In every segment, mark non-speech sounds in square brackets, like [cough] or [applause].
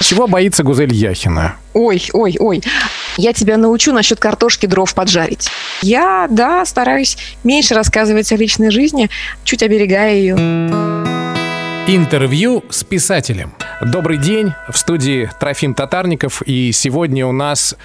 Чего боится Гузель Яхина? Ой, ой, ой. Я тебя научу насчет картошки дров поджарить. Я, да, стараюсь меньше рассказывать о личной жизни, чуть оберегая ее. Интервью с писателем. Добрый день, в студии Трофим Татарников, и сегодня у нас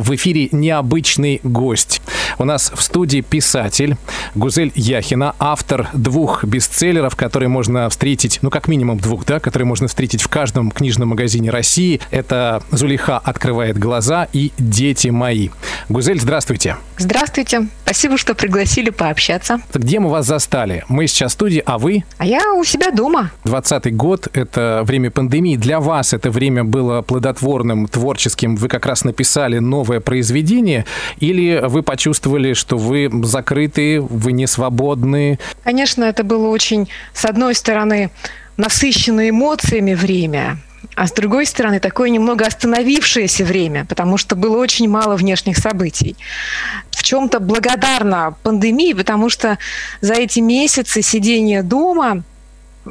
в эфире необычный гость. У нас в студии писатель Гузель Яхина, автор двух бестселлеров, которые можно встретить, ну, как минимум двух, да, которые можно встретить в каждом книжном магазине России. Это «Зулиха открывает глаза» и «Дети мои». Гузель, здравствуйте. Здравствуйте. Спасибо, что пригласили пообщаться. Где мы вас застали? Мы сейчас в студии, а вы? А я у себя дома. 20 год — это время пандемии. Для вас это время было плодотворным, творческим. Вы как раз написали новое произведение, или вы почувствовали, что вы закрыты, вы не свободны? Конечно, это было очень, с одной стороны, насыщенное эмоциями время, а с другой стороны, такое немного остановившееся время, потому что было очень мало внешних событий. В чем-то благодарна пандемии, потому что за эти месяцы сидения дома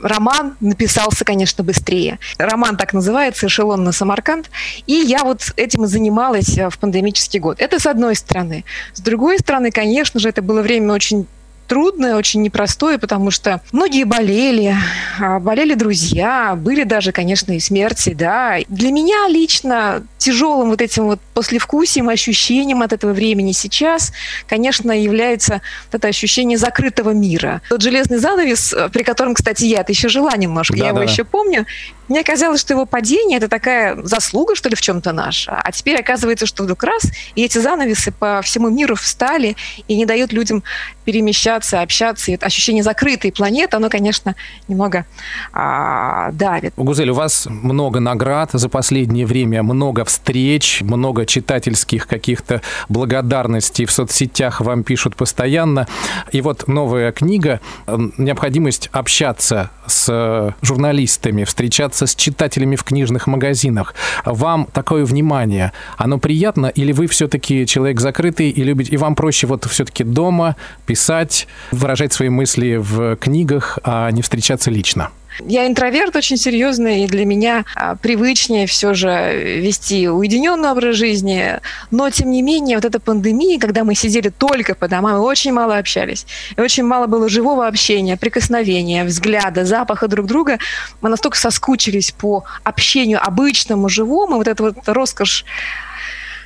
роман написался, конечно, быстрее. Роман так называется «Эшелон на Самарканд». И я вот этим и занималась э, в пандемический год. Это с одной стороны. С другой стороны, конечно же, это было время очень трудное, очень непростое, потому что многие болели, а, болели друзья, были даже, конечно, и смерти, да. Для меня лично тяжелым вот этим вот послевкусием, ощущением от этого времени сейчас, конечно, является вот это ощущение закрытого мира. Тот железный занавес, при котором, кстати, я это еще жила немножко, да, я да, его да. еще помню, мне казалось, что его падение – это такая заслуга, что ли, в чем-то наша. А теперь оказывается, что вдруг раз, и эти занавесы по всему миру встали и не дают людям перемещаться, общаться. И это ощущение закрытой планеты, оно, конечно, немного а, давит. Гузель, у вас много наград за последнее время, много встреч, много читательских каких-то благодарностей в соцсетях вам пишут постоянно. И вот новая книга «Необходимость общаться с журналистами, встречаться с читателями в книжных магазинах. Вам такое внимание, оно приятно, или вы все-таки человек закрытый и любите, и вам проще вот все-таки дома писать, выражать свои мысли в книгах, а не встречаться лично? Я интроверт очень серьезный, и для меня а, привычнее все же вести уединенный образ жизни. Но, тем не менее, вот эта пандемия, когда мы сидели только по домам, и очень мало общались, и очень мало было живого общения, прикосновения, взгляда, запаха друг друга, мы настолько соскучились по общению обычному, живому, вот эта вот роскошь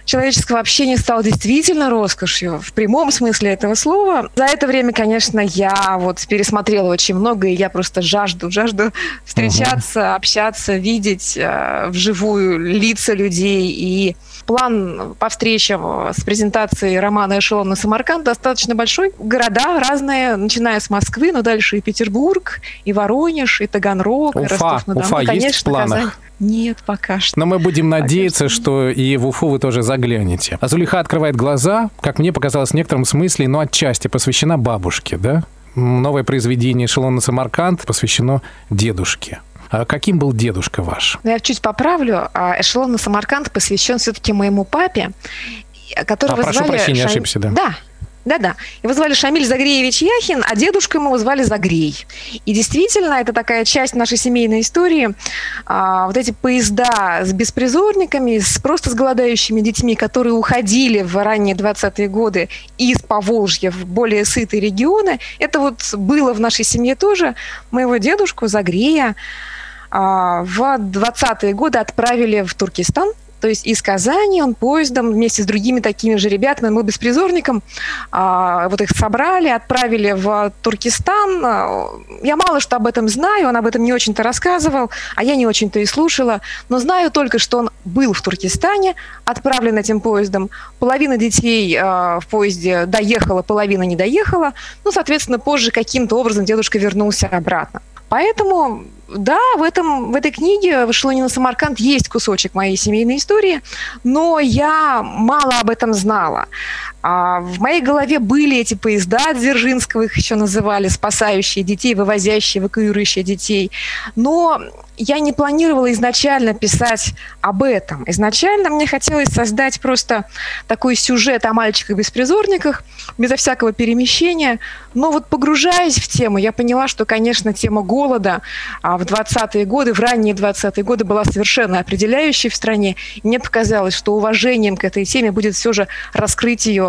человеческого общения стало действительно роскошью в прямом смысле этого слова. За это время, конечно, я вот пересмотрела очень много, и я просто жажду, жажду встречаться, uh-huh. общаться, видеть э, вживую лица людей. И план по встречам с презентацией романа «Эшелон на Самарканд» достаточно большой. Города разные, начиная с Москвы, но дальше и Петербург, и Воронеж, и Таганрог, Уфа, и Ростов-на-Дону. Уфа конечно, есть в планах? Казань. Нет, пока что. Но мы будем надеяться, пока что и в Уфу вы тоже заглянете. А Зулиха открывает глаза, как мне показалось в некотором смысле, но отчасти посвящена бабушке, да? Новое произведение «Эшелон Самарканд» посвящено дедушке. А каким был дедушка ваш? Ну, я чуть поправлю. А «Эшелон на Самарканд» посвящен все-таки моему папе, которого а, прошу звали... прощения, Шам... ошибся, да. Да, да-да. Его звали Шамиль Загреевич Яхин, а дедушку ему звали Загрей. И действительно, это такая часть нашей семейной истории. А, вот эти поезда с беспризорниками, с просто с голодающими детьми, которые уходили в ранние 20-е годы из Поволжья в более сытые регионы, это вот было в нашей семье тоже. Моего дедушку Загрея в 20-е годы отправили в Туркестан – то есть из Казани он поездом вместе с другими такими же ребятами, мы беспризорником, а, вот их собрали, отправили в Туркестан. Я мало что об этом знаю, он об этом не очень-то рассказывал, а я не очень-то и слушала. Но знаю только, что он был в Туркестане, отправлен этим поездом. Половина детей а, в поезде доехала, половина не доехала. Ну, соответственно, позже каким-то образом дедушка вернулся обратно. Поэтому, да, в, этом, в этой книге в «Эшелоне на Самарканд» есть кусочек моей семейной истории, но я мало об этом знала. А в моей голове были эти поезда Дзержинского, их еще называли, спасающие детей, вывозящие, эвакуирующие детей. Но я не планировала изначально писать об этом. Изначально мне хотелось создать просто такой сюжет о мальчиках-беспризорниках, безо всякого перемещения. Но вот погружаясь в тему, я поняла, что, конечно, тема голода а, в 20-е годы, в ранние 20-е годы была совершенно определяющей в стране. И мне показалось, что уважением к этой теме будет все же раскрыть ее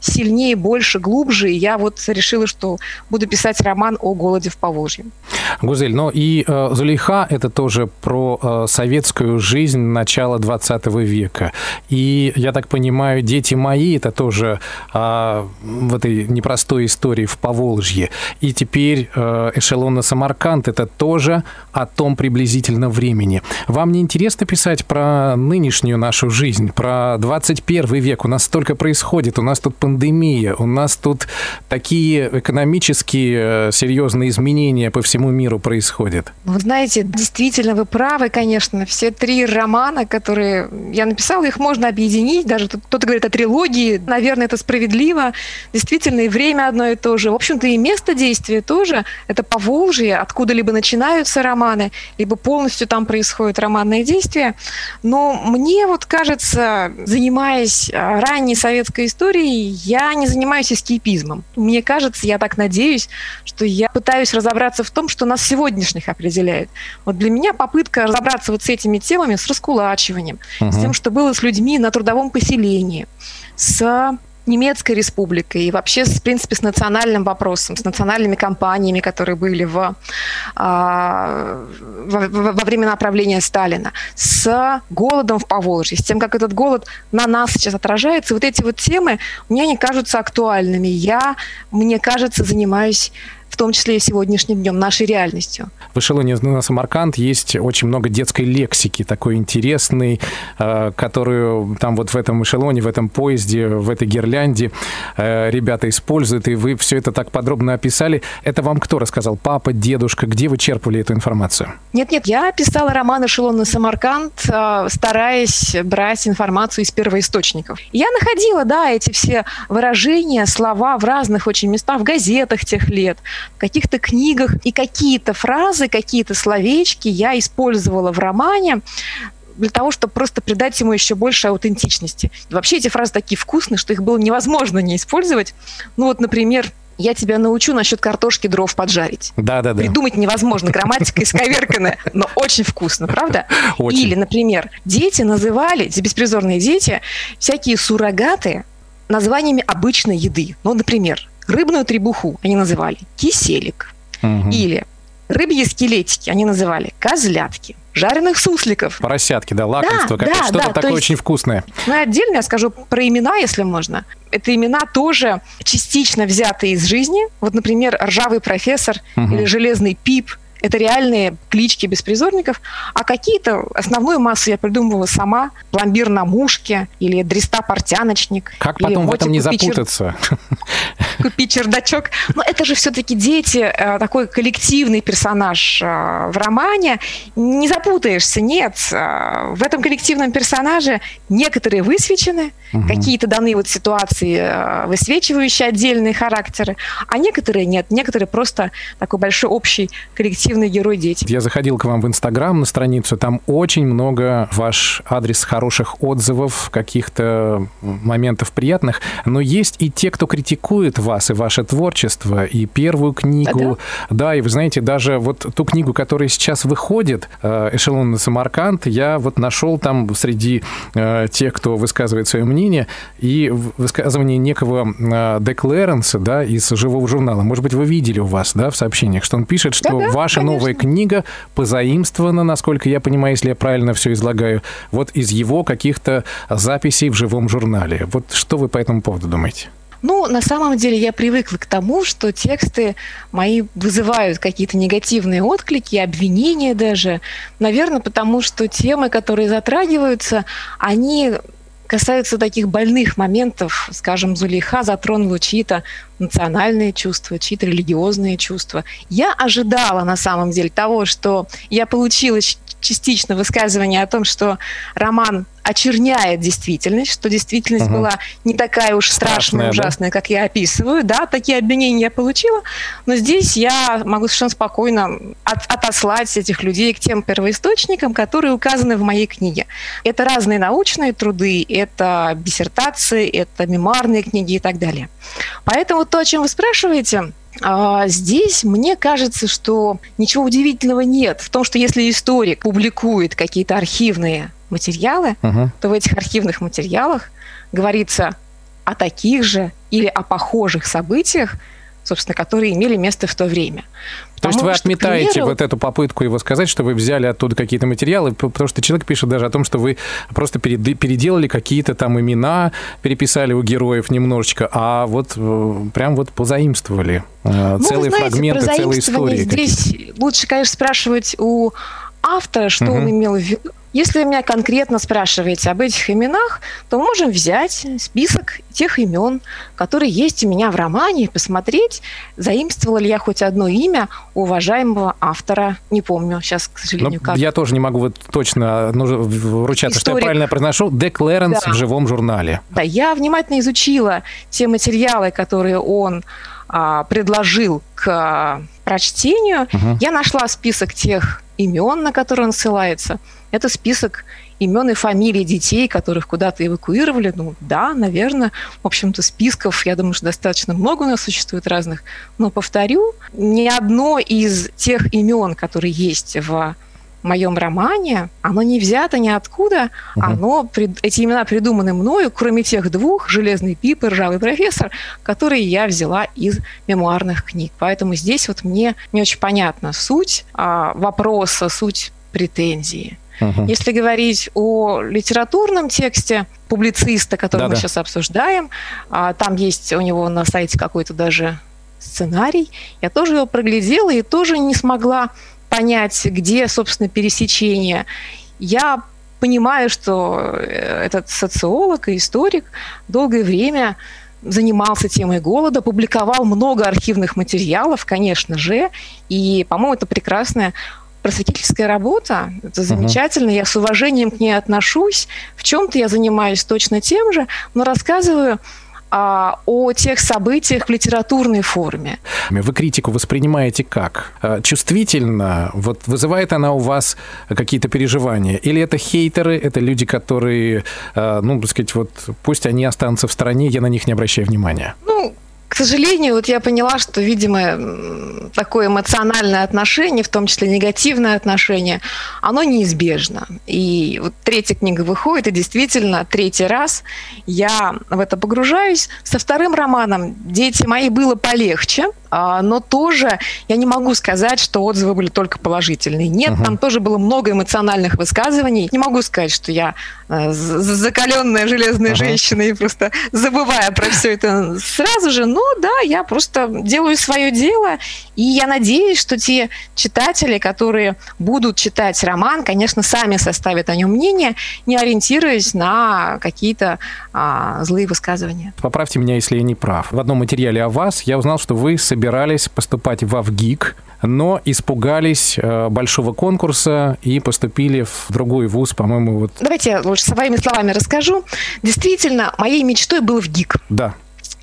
сильнее, больше, глубже. И я вот решила, что буду писать роман о голоде в Поволжье. Гузель, но и э, Зулейха – это тоже про э, советскую жизнь начала 20 века. И, я так понимаю, «Дети мои» – это тоже э, в этой непростой истории в Поволжье. И теперь э, «Эшелон на Самарканд» – это тоже о том приблизительно времени. Вам не интересно писать про нынешнюю нашу жизнь, про 21 век? У нас столько происходит, у нас тут пандемия, у нас тут такие экономические э, серьезные изменения по всему миру происходят. Вы знаете, действительно, вы правы, конечно. Все три романа, которые я написала, их можно объединить. Даже кто-то говорит о трилогии. Наверное, это справедливо. Действительно, и время одно и то же. В общем-то, и место действия тоже. Это Поволжье, откуда либо начинаются романы, либо полностью там происходит романное действие. Но мне вот кажется, занимаясь а, ранней советской историей, я не занимаюсь эскейпизмом. Мне кажется, я так надеюсь, что я пытаюсь разобраться в том, что нас сегодняшних определяет. Вот для меня попытка разобраться вот с этими темами, с раскулачиванием, угу. с тем, что было с людьми на трудовом поселении, с немецкой республикой и вообще, в принципе, с национальным вопросом, с национальными компаниями, которые были в, а, во, во времена правления Сталина, с голодом в Поволжье, с тем, как этот голод на нас сейчас отражается. Вот эти вот темы мне не кажутся актуальными. Я, мне кажется, занимаюсь в том числе и сегодняшним днем, нашей реальностью. В эшелоне на Самарканд есть очень много детской лексики, такой интересной, э, которую там вот в этом эшелоне, в этом поезде, в этой гирлянде э, ребята используют, и вы все это так подробно описали. Это вам кто рассказал? Папа, дедушка? Где вы черпали эту информацию? Нет-нет, я писала роман «Эшелон на Самарканд», э, стараясь брать информацию из первоисточников. Я находила, да, эти все выражения, слова в разных очень местах, в газетах тех лет, в каких-то книгах. И какие-то фразы, какие-то словечки я использовала в романе для того, чтобы просто придать ему еще больше аутентичности. Вообще эти фразы такие вкусные, что их было невозможно не использовать. Ну вот, например, я тебя научу насчет картошки дров поджарить. Да, да, да. Придумать невозможно, грамматика исковерканная, но очень вкусно, правда? [laughs] Очень. Или, например, дети называли, беспризорные дети, всякие суррогаты названиями обычной еды. Ну, например, Рыбную требуху они называли киселик. Угу. Или рыбьи скелетики они называли козлятки. Жареных сусликов. Поросятки, да, лакомство, да, да, что-то да, такое есть, очень вкусное. Ну, отдельно я скажу про имена, если можно. Это имена тоже частично взятые из жизни. Вот, например, ржавый профессор угу. или железный пип – это реальные клички беспризорников, а какие-то, основную массу я придумывала сама. Пломбир на мушке или дреста-портяночник. Как потом в этом не запутаться? Купить чердачок. Но это же все-таки дети, э, такой коллективный персонаж э, в романе. Не запутаешься, нет. Э, в этом коллективном персонаже некоторые высвечены, угу. какие-то даны вот ситуации, высвечивающие отдельные характеры, а некоторые нет. Некоторые просто такой большой общий коллектив позитивный герой дети. Я заходил к вам в Инстаграм на страницу, там очень много ваш адрес хороших отзывов, каких-то моментов приятных, но есть и те, кто критикует вас и ваше творчество, и первую книгу. Да, да и вы знаете, даже вот ту книгу, которая сейчас выходит, э, «Эшелон на Самарканд», я вот нашел там среди э, тех, кто высказывает свое мнение, и высказывание некого э, Деклеренса, да, из «Живого журнала». Может быть, вы видели у вас, да, в сообщениях, что он пишет, что да, да. ваши Ваша новая книга позаимствована, насколько я понимаю, если я правильно все излагаю, вот из его каких-то записей в живом журнале. Вот что вы по этому поводу думаете? Ну, на самом деле я привыкла к тому, что тексты мои вызывают какие-то негативные отклики, обвинения даже. Наверное, потому что темы, которые затрагиваются, они касаются таких больных моментов, скажем, Зулейха затронула чьи-то национальные чувства, чьи-то религиозные чувства. Я ожидала на самом деле того, что я получила частично высказывание о том, что роман очерняет действительность, что действительность угу. была не такая уж страшная, Страшная ужасная, да? как я описываю. Да, такие обвинения я получила, но здесь я могу совершенно спокойно от, отослать этих людей к тем первоисточникам, которые указаны в моей книге. Это разные научные труды, это диссертации, это мемуарные книги и так далее. Поэтому то, о чем вы спрашиваете, а здесь мне кажется, что ничего удивительного нет в том, что если историк публикует какие-то архивные материалы, uh-huh. то в этих архивных материалах говорится о таких же или о похожих событиях, собственно, которые имели место в то время. То есть вы отметаете примеру... вот эту попытку его сказать, что вы взяли оттуда какие-то материалы, потому что человек пишет даже о том, что вы просто переделали какие-то там имена, переписали у героев немножечко, а вот э, прям вот позаимствовали э, ну, целые знаете, фрагменты, целые истории. Здесь лучше, конечно, спрашивать у автора, что угу. он имел в виду. Если вы меня конкретно спрашиваете об этих именах, то можем взять список тех имен, которые есть у меня в романе, и посмотреть, заимствовала ли я хоть одно имя уважаемого автора. Не помню сейчас, к сожалению, Но как. Я тоже не могу вот точно ну, вручаться, Историк. что я правильно произношу. Деклеренс да. в живом журнале. Да, я внимательно изучила те материалы, которые он а, предложил к а, прочтению. Угу. Я нашла список тех имен, на которые он ссылается. Это список имен и фамилий детей, которых куда-то эвакуировали. Ну да, наверное. В общем-то, списков, я думаю, что достаточно много у нас существует разных. Но повторю, ни одно из тех имен, которые есть в моем романе, оно не взято ниоткуда, угу. оно, эти имена придуманы мною, кроме тех двух, «Железный пип» и «Ржавый профессор», которые я взяла из мемуарных книг. Поэтому здесь вот мне не очень понятна суть а, вопроса, суть претензии. Угу. Если говорить о литературном тексте публициста, который Да-да. мы сейчас обсуждаем, а, там есть у него на сайте какой-то даже сценарий. Я тоже его проглядела и тоже не смогла понять, где, собственно, пересечение. Я понимаю, что э, этот социолог и историк долгое время занимался темой голода, публиковал много архивных материалов, конечно же, и, по-моему, это прекрасная просветительская работа, это замечательно, uh-huh. я с уважением к ней отношусь, в чем-то я занимаюсь точно тем же, но рассказываю а, о тех событиях в литературной форме. Вы критику воспринимаете как? А, чувствительно? Вот вызывает она у вас какие-то переживания? Или это хейтеры, это люди, которые, а, ну, так сказать, вот пусть они останутся в стороне, я на них не обращаю внимания? Ну, к сожалению, вот я поняла, что, видимо, такое эмоциональное отношение, в том числе негативное отношение, оно неизбежно. И вот третья книга выходит, и действительно, третий раз я в это погружаюсь. Со вторым романом «Дети мои» было полегче, но тоже я не могу сказать, что отзывы были только положительные. Нет, uh-huh. там тоже было много эмоциональных высказываний. Не могу сказать, что я э, закаленная железная uh-huh. женщина и просто забывая про все это сразу же. Но да, я просто делаю свое дело, и я надеюсь, что те читатели, которые будут читать роман, конечно, сами составят о нем мнение, не ориентируясь на какие-то а, злые высказывания. Поправьте меня, если я не прав. В одном материале о вас я узнал, что вы собираетесь собирались поступать в АВГИК, но испугались э, большого конкурса и поступили в другой вуз, по-моему, вот. Давайте я лучше своими словами расскажу. Действительно, моей мечтой был в ГИК. Да.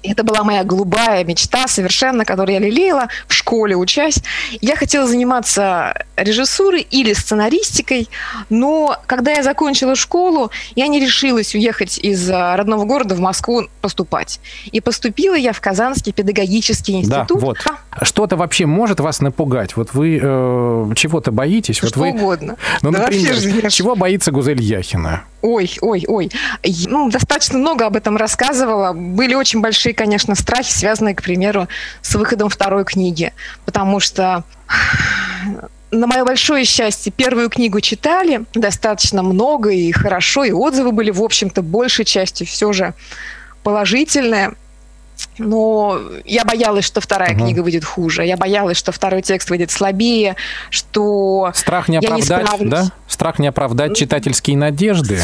Это была моя голубая мечта совершенно, которую я лелеяла в школе, учась. Я хотела заниматься режиссурой или сценаристикой, но когда я закончила школу, я не решилась уехать из а, родного города в Москву поступать. И поступила я в Казанский педагогический институт. Да, вот. Что-то вообще может вас напугать? Вот вы э, чего-то боитесь? Что вот вы... угодно. [laughs] Ну, да например, чего боится Гузель Яхина? Ой, ой, ой. Ну, достаточно много об этом рассказывала. Были очень большие, конечно, страхи, связанные, к примеру, с выходом второй книги. Потому что на мое большое счастье, первую книгу читали достаточно много и хорошо, и отзывы были, в общем-то, большей частью все же положительные. Но я боялась, что вторая угу. книга выйдет хуже. Я боялась, что второй текст выйдет слабее, что страх не оправдать, не да? Страх не оправдать читательские надежды.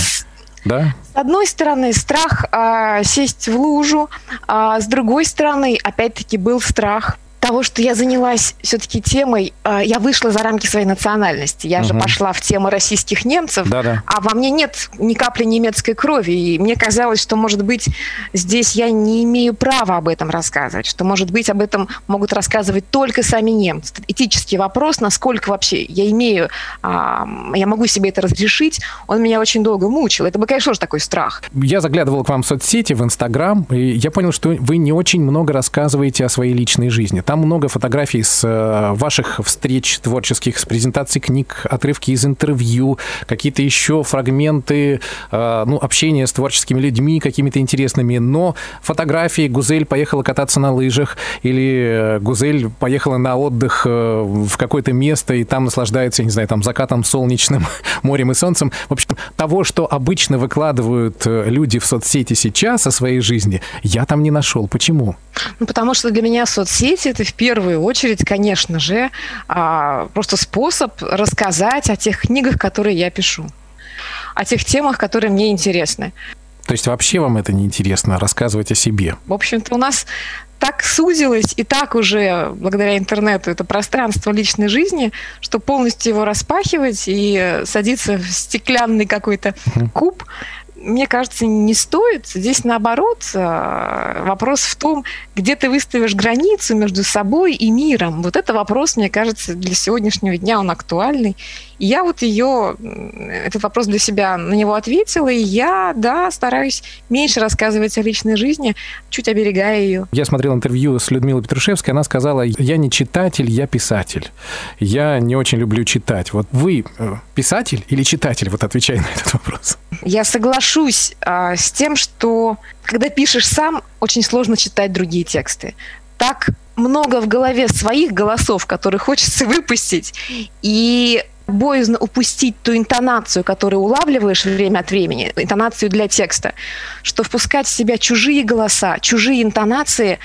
Да? С одной стороны, страх а, сесть в лужу, а с другой стороны, опять-таки, был страх того, что я занялась все-таки темой, э, я вышла за рамки своей национальности. Я угу. же пошла в тему российских немцев, Да-да. а во мне нет ни капли немецкой крови. И мне казалось, что, может быть, здесь я не имею права об этом рассказывать, что, может быть, об этом могут рассказывать только сами немцы. Этический вопрос, насколько вообще я имею, я могу себе это разрешить, он меня очень долго мучил. Это бы, конечно, тоже такой страх. Я заглядывал к вам в соцсети, в Инстаграм, и я понял, что вы не очень много рассказываете о своей личной жизни. Там много фотографий с э, ваших встреч творческих, с презентаций книг, отрывки из интервью, какие-то еще фрагменты э, ну, общения с творческими людьми какими-то интересными. Но фотографии Гузель поехала кататься на лыжах, или э, Гузель поехала на отдых в какое-то место, и там наслаждается, не знаю, там закатом солнечным, [laughs] морем и солнцем. В общем, того, что обычно выкладывают люди в соцсети сейчас о своей жизни, я там не нашел. Почему? Ну, потому что для меня соцсети это в первую очередь, конечно же, а, просто способ рассказать о тех книгах, которые я пишу, о тех темах, которые мне интересны. То есть вообще вам это не интересно рассказывать о себе? В общем-то, у нас так сузилось и так уже благодаря интернету это пространство личной жизни, что полностью его распахивать и садиться в стеклянный какой-то куб мне кажется, не стоит. Здесь наоборот э, вопрос в том, где ты выставишь границу между собой и миром. Вот это вопрос, мне кажется, для сегодняшнего дня он актуальный. И я вот ее, этот вопрос для себя на него ответила, и я, да, стараюсь меньше рассказывать о личной жизни, чуть оберегая ее. Я смотрел интервью с Людмилой Петрушевской, она сказала, я не читатель, я писатель. Я не очень люблю читать. Вот вы э, писатель или читатель? Вот отвечай на этот вопрос. Я соглашусь а, с тем, что когда пишешь сам, очень сложно читать другие тексты. Так много в голове своих голосов, которые хочется [laughs] выпустить, и боязно упустить ту интонацию, которую улавливаешь время от времени, интонацию для текста, что впускать в себя чужие голоса, чужие интонации,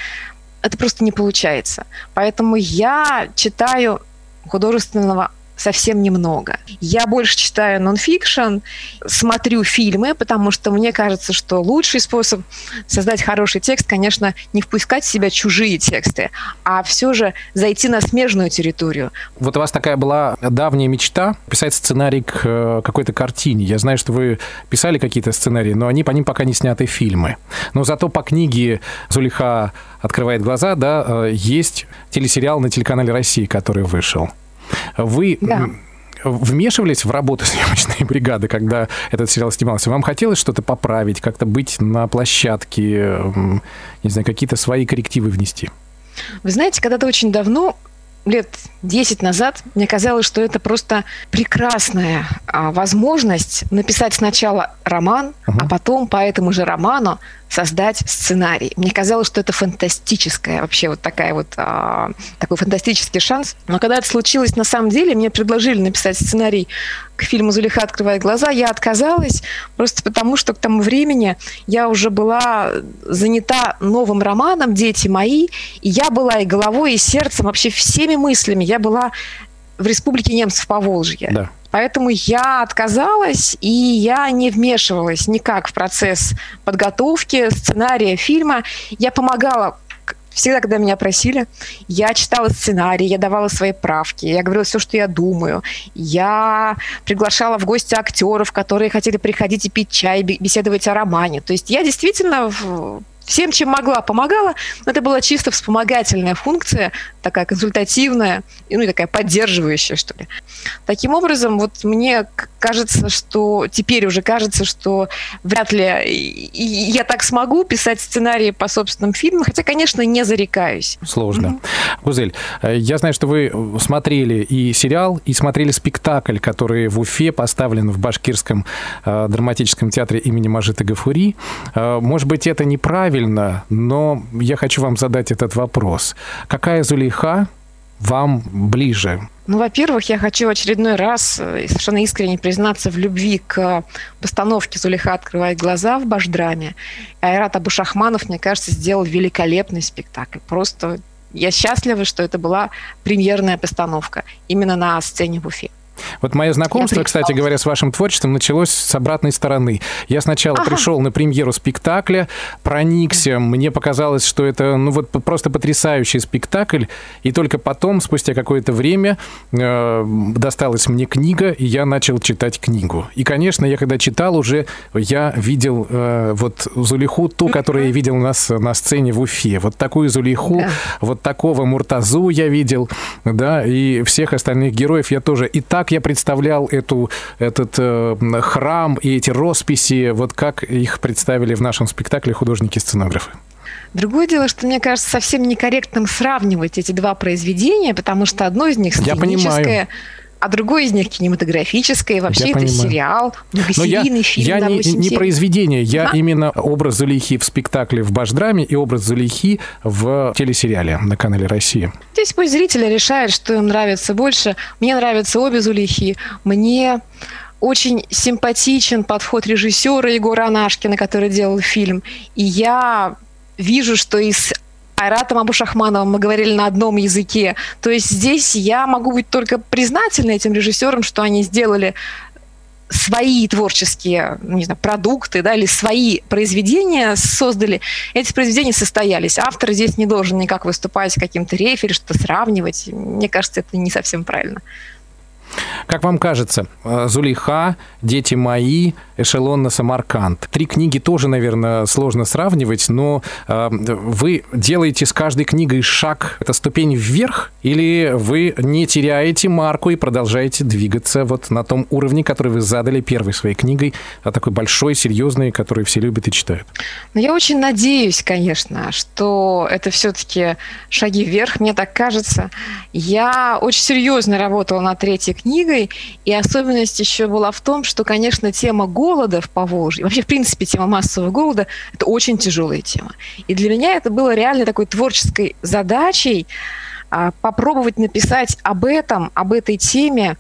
это просто не получается. Поэтому я читаю художественного совсем немного. Я больше читаю нонфикшн, смотрю фильмы, потому что мне кажется, что лучший способ создать хороший текст, конечно, не впускать в себя чужие тексты, а все же зайти на смежную территорию. Вот у вас такая была давняя мечта писать сценарий к э, какой-то картине. Я знаю, что вы писали какие-то сценарии, но они по ним пока не сняты фильмы. Но зато по книге Зулиха открывает глаза, да, э, есть телесериал на телеканале России, который вышел. Вы да. вмешивались в работу [laughs] съемочной бригады, когда этот сериал снимался? Вам хотелось что-то поправить, как-то быть на площадке, не знаю, какие-то свои коррективы внести? Вы знаете, когда-то очень давно лет 10 назад мне казалось, что это просто прекрасная а, возможность написать сначала роман, угу. а потом по этому же роману создать сценарий. Мне казалось, что это фантастическая вообще вот такая вот а, такой фантастический шанс. Но когда это случилось на самом деле, мне предложили написать сценарий к фильму «Зулиха открывает глаза», я отказалась просто потому, что к тому времени я уже была занята новым романом «Дети мои», и я была и головой, и сердцем, вообще всеми мыслями. Я была в Республике немцев по Волжье. Да. Поэтому я отказалась, и я не вмешивалась никак в процесс подготовки сценария фильма. Я помогала всегда, когда меня просили, я читала сценарий, я давала свои правки, я говорила все, что я думаю. Я приглашала в гости актеров, которые хотели приходить и пить чай, беседовать о романе. То есть я действительно всем, чем могла, помогала. Но это была чисто вспомогательная функция, такая консультативная, ну и такая поддерживающая, что ли. Таким образом, вот мне кажется, что теперь уже кажется, что вряд ли я так смогу писать сценарии по собственным фильмам, хотя, конечно, не зарекаюсь. Сложно. Mm-hmm. Гузель, э, я знаю, что вы смотрели и сериал, и смотрели спектакль, который в Уфе поставлен в Башкирском э, драматическом театре имени Мажита Гафури. Э, может быть, это неправильно, правильно, но я хочу вам задать этот вопрос. Какая Зулейха вам ближе? Ну, во-первых, я хочу в очередной раз э, совершенно искренне признаться в любви к постановке «Зулиха открывает глаза» в Башдраме. Айрат Абушахманов, мне кажется, сделал великолепный спектакль. Просто я счастлива, что это была премьерная постановка именно на сцене в Уфе. Вот мое знакомство, кстати говоря, с вашим творчеством началось с обратной стороны. Я сначала ага. пришел на премьеру спектакля, проникся, мне показалось, что это ну вот просто потрясающий спектакль, и только потом, спустя какое-то время, э, досталась мне книга, и я начал читать книгу. И, конечно, я когда читал уже, я видел э, вот Зулиху, ту, которую я видел у нас на сцене в Уфе. Вот такую Зулиху, да. вот такого Муртазу я видел, да, и всех остальных героев я тоже. И так я представлял эту, этот э, храм и эти росписи, вот как их представили в нашем спектакле художники-сценографы. Другое дело, что мне кажется совсем некорректным сравнивать эти два произведения, потому что одно из них сценическое, а другой из них кинематографическое, вообще я это понимаю. сериал, многосерийный фильм. Я не, не произведение, я а? именно образ Зулейхи в спектакле в Башдраме и образ Зулейхи в телесериале на канале «Россия». Здесь пусть зрители решают, что им нравится больше. Мне нравятся обе Зулейхи. Мне очень симпатичен подход режиссера Егора Анашкина, который делал фильм. И я вижу, что из Айратом Абушахмановым мы говорили на одном языке. То есть здесь я могу быть только признательна этим режиссерам, что они сделали свои творческие не знаю, продукты да, или свои произведения создали, эти произведения состоялись. Автор здесь не должен никак выступать каким-то рефери, что-то сравнивать. Мне кажется, это не совсем правильно. Как вам кажется, э, Зулейха, «Дети мои», «Эшелон на Самарканд». Три книги тоже, наверное, сложно сравнивать, но э, вы делаете с каждой книгой шаг, это ступень вверх, или вы не теряете марку и продолжаете двигаться вот на том уровне, который вы задали первой своей книгой, а такой большой, серьезный, который все любят и читают? Ну, я очень надеюсь, конечно, что это все-таки шаги вверх, мне так кажется. Я очень серьезно работала над третьей книгой, и особенность еще была в том, что, конечно, тема голода в Поволжье, вообще, в принципе, тема массового голода, это очень тяжелая тема. И для меня это было реально такой творческой задачей а, попробовать написать об этом, об этой теме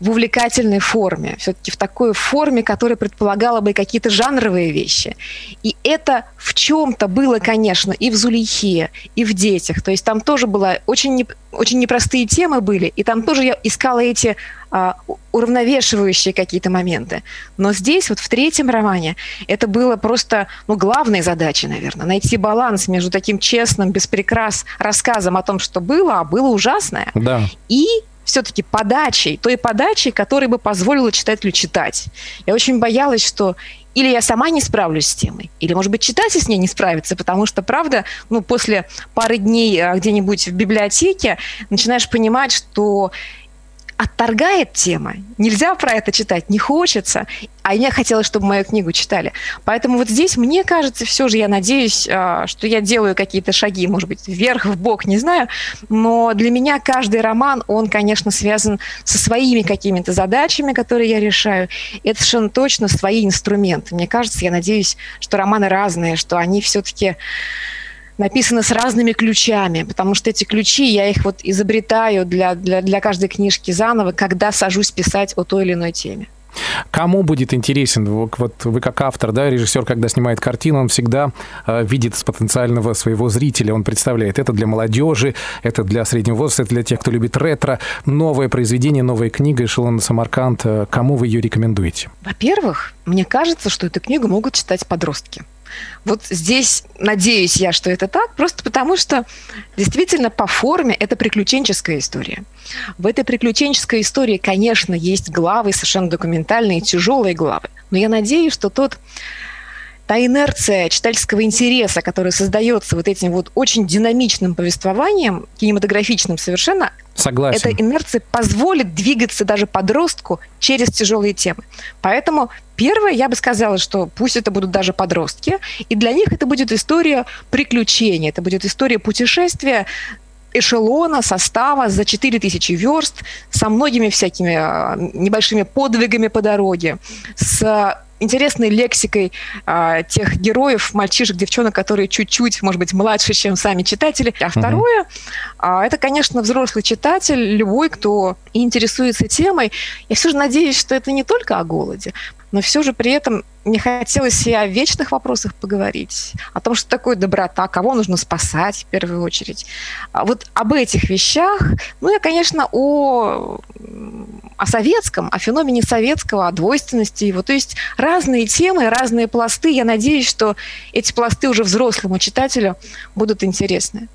в увлекательной форме, все-таки в такой форме, которая предполагала бы какие-то жанровые вещи. И это в чем-то было, конечно, и в Зулейхе, и в детях. То есть там тоже было очень, не, очень непростые темы были, и там тоже я искала эти а, уравновешивающие какие-то моменты. Но здесь, вот в третьем романе, это было просто ну, главной задачей, наверное, найти баланс между таким честным, беспрекрас рассказом о том, что было, а было ужасное, да. и все-таки подачей, той подачей, которая бы позволила читателю читать. Я очень боялась, что или я сама не справлюсь с темой, или, может быть, читатель с ней не справится, потому что, правда, ну, после пары дней а, где-нибудь в библиотеке начинаешь понимать, что отторгает тема. Нельзя про это читать, не хочется. А я хотела, чтобы мою книгу читали. Поэтому вот здесь, мне кажется, все же я надеюсь, а, что я делаю какие-то шаги, может быть, вверх, в бок, не знаю. Но для меня каждый роман, он, конечно, связан со своими какими-то задачами, которые я решаю. Это совершенно точно свои инструменты. Мне кажется, я надеюсь, что романы разные, что они все-таки написано с разными ключами, потому что эти ключи, я их вот изобретаю для, для, для каждой книжки заново, когда сажусь писать о той или иной теме. Кому будет интересен, вот вы как автор, да, режиссер, когда снимает картину, он всегда э, видит с потенциального своего зрителя, он представляет, это для молодежи, это для среднего возраста, это для тех, кто любит ретро, новое произведение, новая книга «Эшелон Самарканд», э, кому вы ее рекомендуете? Во-первых, мне кажется, что эту книгу могут читать подростки. Вот здесь надеюсь я, что это так, просто потому что действительно по форме это приключенческая история. В этой приключенческой истории, конечно, есть главы совершенно документальные, тяжелые главы, но я надеюсь, что тот та инерция читательского интереса, которая создается вот этим вот очень динамичным повествованием, кинематографичным совершенно, Согласен. эта инерция позволит двигаться даже подростку через тяжелые темы. Поэтому первое, я бы сказала, что пусть это будут даже подростки, и для них это будет история приключения, это будет история путешествия эшелона, состава за 4000 верст, со многими всякими а, небольшими подвигами по дороге, с интересной лексикой а, тех героев, мальчишек, девчонок, которые чуть-чуть, может быть, младше, чем сами читатели. А второе, угу. а, это, конечно, взрослый читатель, любой, кто интересуется темой. Я все же надеюсь, что это не только о голоде. Но все же при этом мне хотелось и о вечных вопросах поговорить, о том, что такое доброта, кого нужно спасать в первую очередь. А вот об этих вещах, ну и, конечно, о, о советском, о феномене советского, о двойственности его. То есть разные темы, разные пласты. Я надеюсь, что эти пласты уже взрослому читателю будут интересны.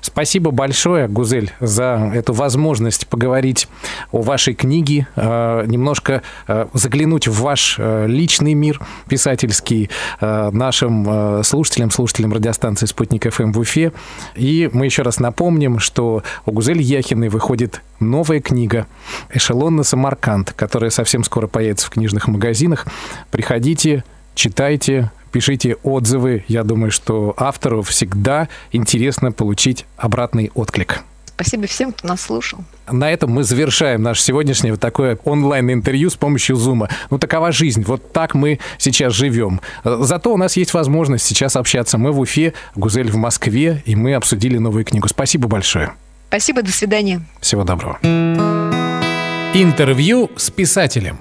Спасибо большое, Гузель, за эту возможность поговорить о вашей книге, э, немножко э, заглянуть в ваш э, личный мир писательский нашим слушателям, слушателям радиостанции «Спутник ФМ» в Уфе. И мы еще раз напомним, что у Гузель Яхиной выходит новая книга «Эшелон на Самарканд», которая совсем скоро появится в книжных магазинах. Приходите, читайте, пишите отзывы. Я думаю, что автору всегда интересно получить обратный отклик. Спасибо всем, кто нас слушал. На этом мы завершаем наше сегодняшнее вот такое онлайн-интервью с помощью Зума. Ну, такова жизнь. Вот так мы сейчас живем. Зато у нас есть возможность сейчас общаться. Мы в Уфе, Гузель в Москве, и мы обсудили новую книгу. Спасибо большое. Спасибо, до свидания. Всего доброго. Интервью с писателем.